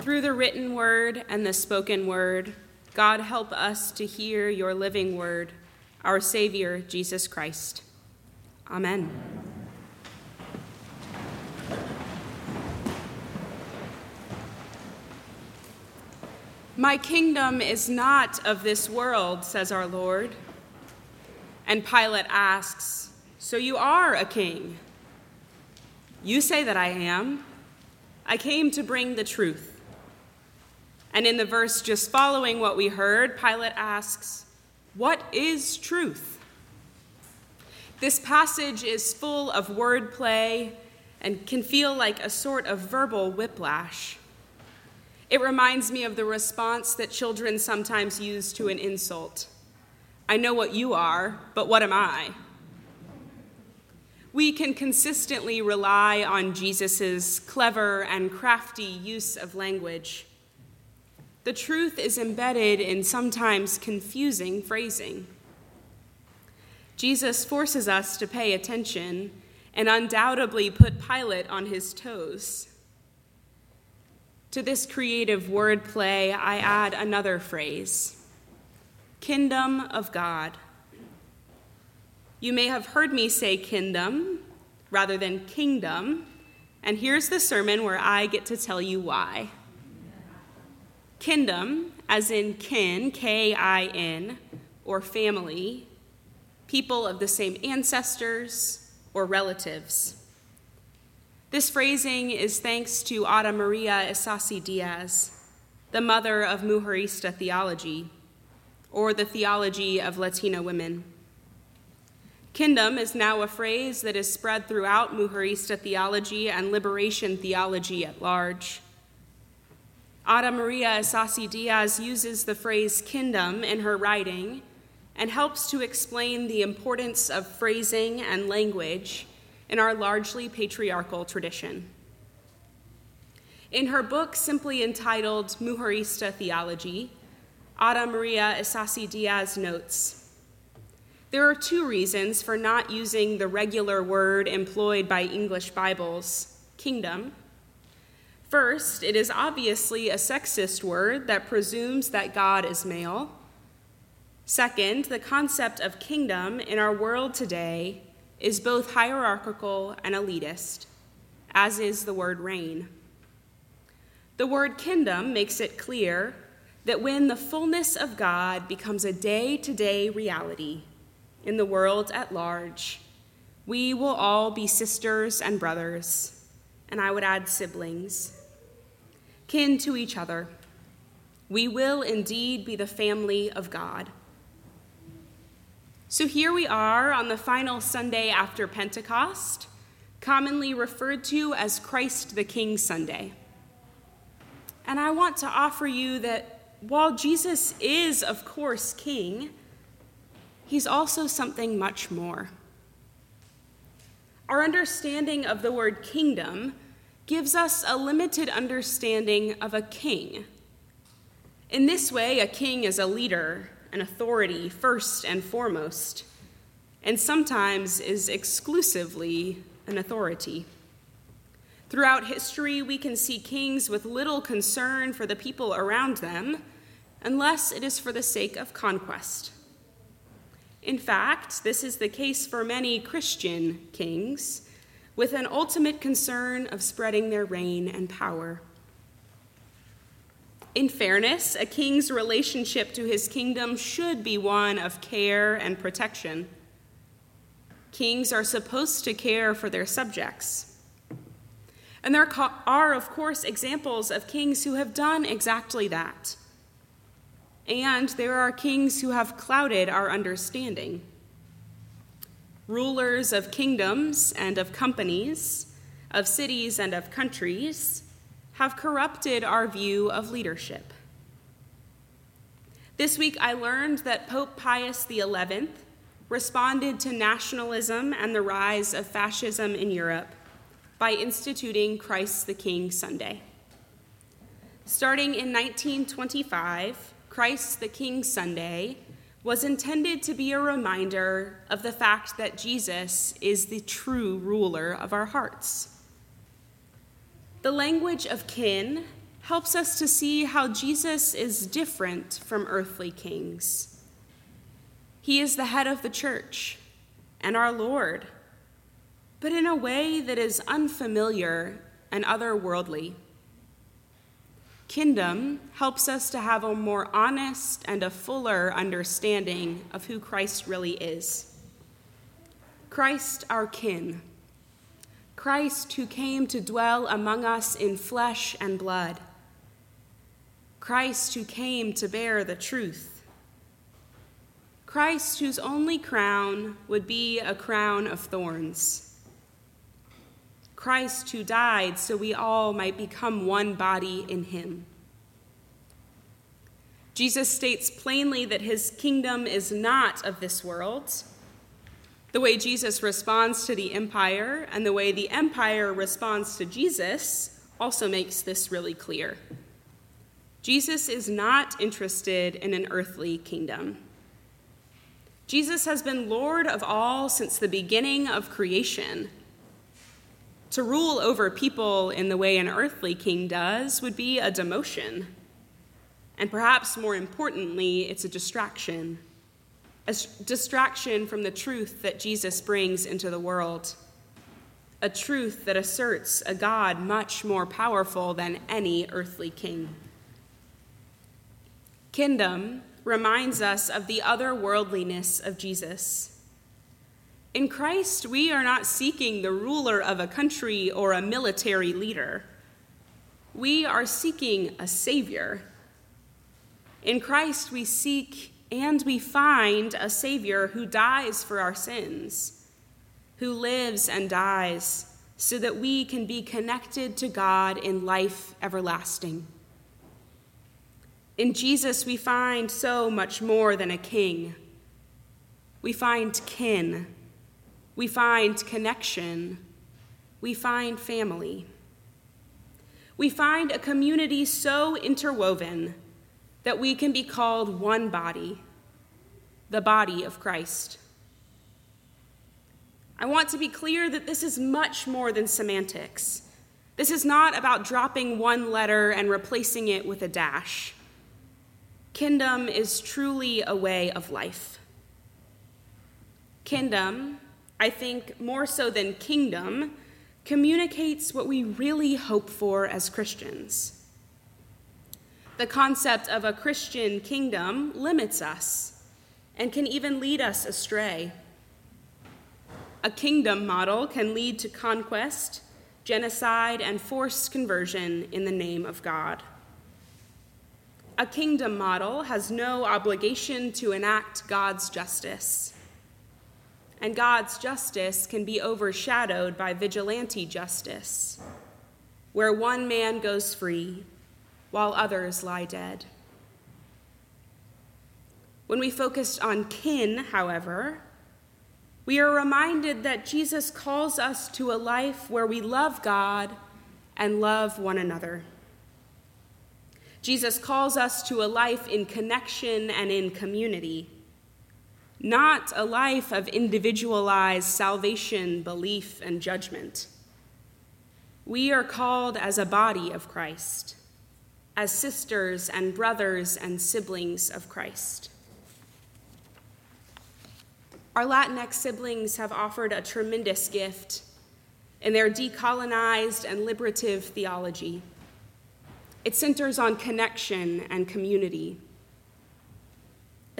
Through the written word and the spoken word, God help us to hear your living word, our Savior, Jesus Christ. Amen. My kingdom is not of this world, says our Lord. And Pilate asks, So you are a king? You say that I am. I came to bring the truth. And in the verse just following what we heard, Pilate asks, What is truth? This passage is full of wordplay and can feel like a sort of verbal whiplash. It reminds me of the response that children sometimes use to an insult I know what you are, but what am I? We can consistently rely on Jesus' clever and crafty use of language. The truth is embedded in sometimes confusing phrasing. Jesus forces us to pay attention and undoubtedly put Pilate on his toes. To this creative wordplay, I add another phrase Kingdom of God. You may have heard me say kin-dom rather than kingdom, and here's the sermon where I get to tell you why. Kin-dom, as in kin, K I N, or family, people of the same ancestors or relatives. This phrasing is thanks to Ada Maria Isasi Diaz, the mother of Mujerista theology, or the theology of Latina women. Kin-dom is now a phrase that is spread throughout Mujerista theology and liberation theology at large. Ada Maria Isasi Diaz uses the phrase kin-dom in her writing and helps to explain the importance of phrasing and language in our largely patriarchal tradition. In her book, simply entitled Mujerista Theology, Ada Maria Isasi Diaz notes There are two reasons for not using the regular word employed by English Bibles, kingdom. First, it is obviously a sexist word that presumes that God is male. Second, the concept of kingdom in our world today is both hierarchical and elitist, as is the word reign. The word kin-dom makes it clear that when the fullness of God becomes a day to day reality in the world at large, we will all be sisters and brothers, and I would add siblings, kin to each other. We will indeed be the family of God. So here we are on the final Sunday after Pentecost, commonly referred to as Christ the King Sunday. And I want to offer you that while Jesus is, of course, King, he's also something much more. Our understanding of the word kingdom gives us a limited understanding of a king. In this way, a king is a leader, an authority first and foremost, and sometimes is exclusively an authority. Throughout history, we can see kings with little concern for the people around them, unless it is for the sake of conquest. In fact, this is the case for many Christian kings, with an ultimate concern of spreading their reign and power. In fairness, a king's relationship to his kingdom should be one of care and protection. Kings are supposed to care for their subjects. And there are, of course, examples of kings who have done exactly that. And there are kings who have clouded our understanding. Rulers of kingdoms and of companies, of cities and of countries, have corrupted our view of leadership. This week, I learned that Pope Pius XI responded to nationalism and the rise of fascism in Europe by instituting Christ the King Sunday. Starting in 1925, Christ the King Sunday was intended to be a reminder of the fact that Jesus is the true ruler of our hearts. The language of kin helps us to see how Jesus is different from earthly kings. He is the head of the church and our Lord, but in a way that is unfamiliar and otherworldly. Kin-dom helps us to have a more honest and a fuller understanding of who Christ really is. Christ, our kin. Christ, who came to dwell among us in flesh and blood. Christ, who came to bear the truth. Christ, whose only crown would be a crown of thorns. Christ who died so we all might become one body in him. Jesus states plainly that his kingdom is not of this world. The way Jesus responds to the empire and the way the empire responds to Jesus also makes this really clear. Jesus is not interested in an earthly kingdom. Jesus has been Lord of all since the beginning of creation to rule over people in the way an earthly king does would be a demotion. And perhaps more importantly, it's a distraction. A distraction from the truth that Jesus brings into the world. A truth that asserts a God much more powerful than any earthly king. Kin-dom reminds us of the otherworldliness of Jesus in Christ, we are not seeking the ruler of a country or a military leader. We are seeking a Savior. In Christ, we seek and we find a Savior who dies for our sins, who lives and dies so that we can be connected to God in life everlasting. In Jesus, we find so much more than a king. We find kin we find connection. We find family. We find a community so interwoven that we can be called one body, the body of Christ. I want to be clear that this is much more than semantics. This is not about dropping one letter and replacing it with a dash. Kin-dom is truly a way of life. Kin-dom I think more so than kingdom, communicates what we really hope for as Christians. The concept of a Christian kingdom limits us and can even lead us astray. A kingdom model can lead to conquest, genocide, and forced conversion in the name of God. A kingdom model has no obligation to enact God's justice and God's justice can be overshadowed by vigilante justice, where one man goes free while others lie dead. When we focus on kin, however, we are reminded that Jesus calls us to a life where we love God and love one another. Jesus calls us to a life in connection and in community not a life of individualized salvation, belief, and judgment. We are called as a body of Christ, as sisters and brothers and siblings of Christ. Our Latinx siblings have offered a tremendous gift in their decolonized and liberative theology. It centers on connection and community.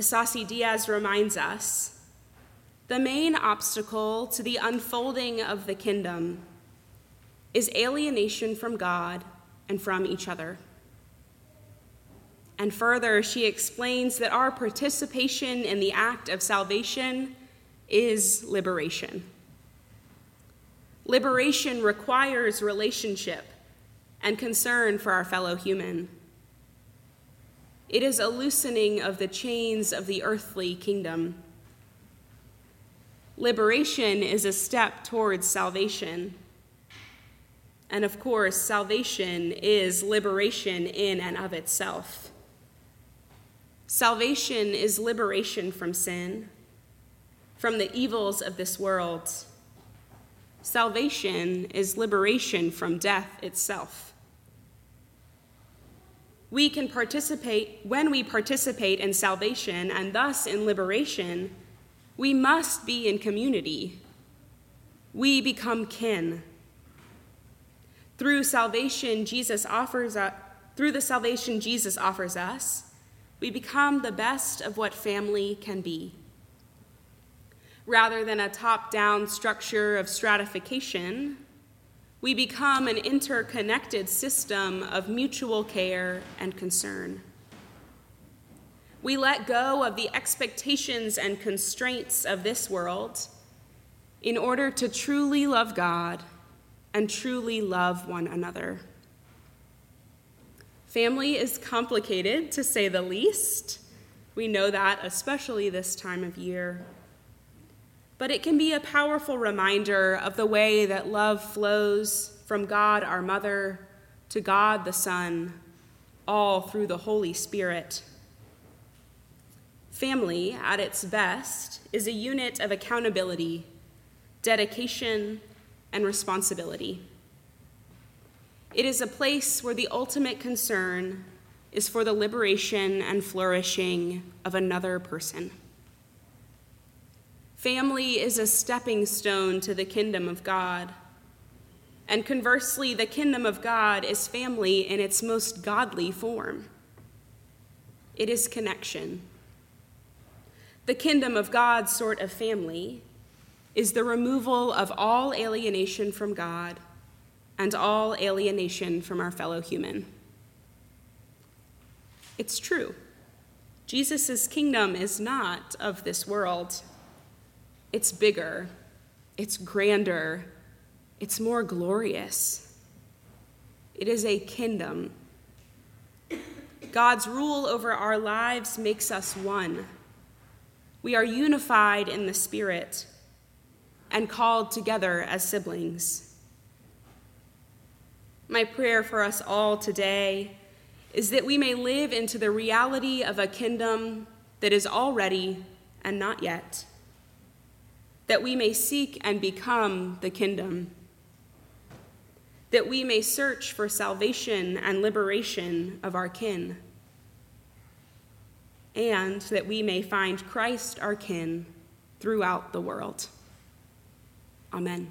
Isasi Diaz reminds us the main obstacle to the unfolding of the kingdom is alienation from God and from each other. And further, she explains that our participation in the act of salvation is liberation. Liberation requires relationship and concern for our fellow human. It is a loosening of the chains of the earthly kingdom. Liberation is a step towards salvation. And of course, salvation is liberation in and of itself. Salvation is liberation from sin, from the evils of this world. Salvation is liberation from death itself. We can participate, when we participate in salvation and thus in liberation, we must be in community. We become kin. Through salvation, Jesus offers us, through the salvation Jesus offers us, we become the best of what family can be. Rather than a top down structure of stratification, we become an interconnected system of mutual care and concern. We let go of the expectations and constraints of this world in order to truly love God and truly love one another. Family is complicated, to say the least. We know that, especially this time of year. But it can be a powerful reminder of the way that love flows from God our Mother to God the Son, all through the Holy Spirit. Family, at its best, is a unit of accountability, dedication, and responsibility. It is a place where the ultimate concern is for the liberation and flourishing of another person. Family is a stepping stone to the kingdom of God. And conversely, the kingdom of God is family in its most godly form. It is connection. The kingdom of God sort of family is the removal of all alienation from God and all alienation from our fellow human. It's true. Jesus' kingdom is not of this world. It's bigger, it's grander, it's more glorious. It is a kin-dom. God's rule over our lives makes us one. We are unified in the Spirit and called together as siblings. My prayer for us all today is that we may live into the reality of a kingdom that is already and not yet, that we may seek and become the kingdom, that we may search for salvation and liberation of our kin, and that we may find Christ our kin throughout the world. Amen.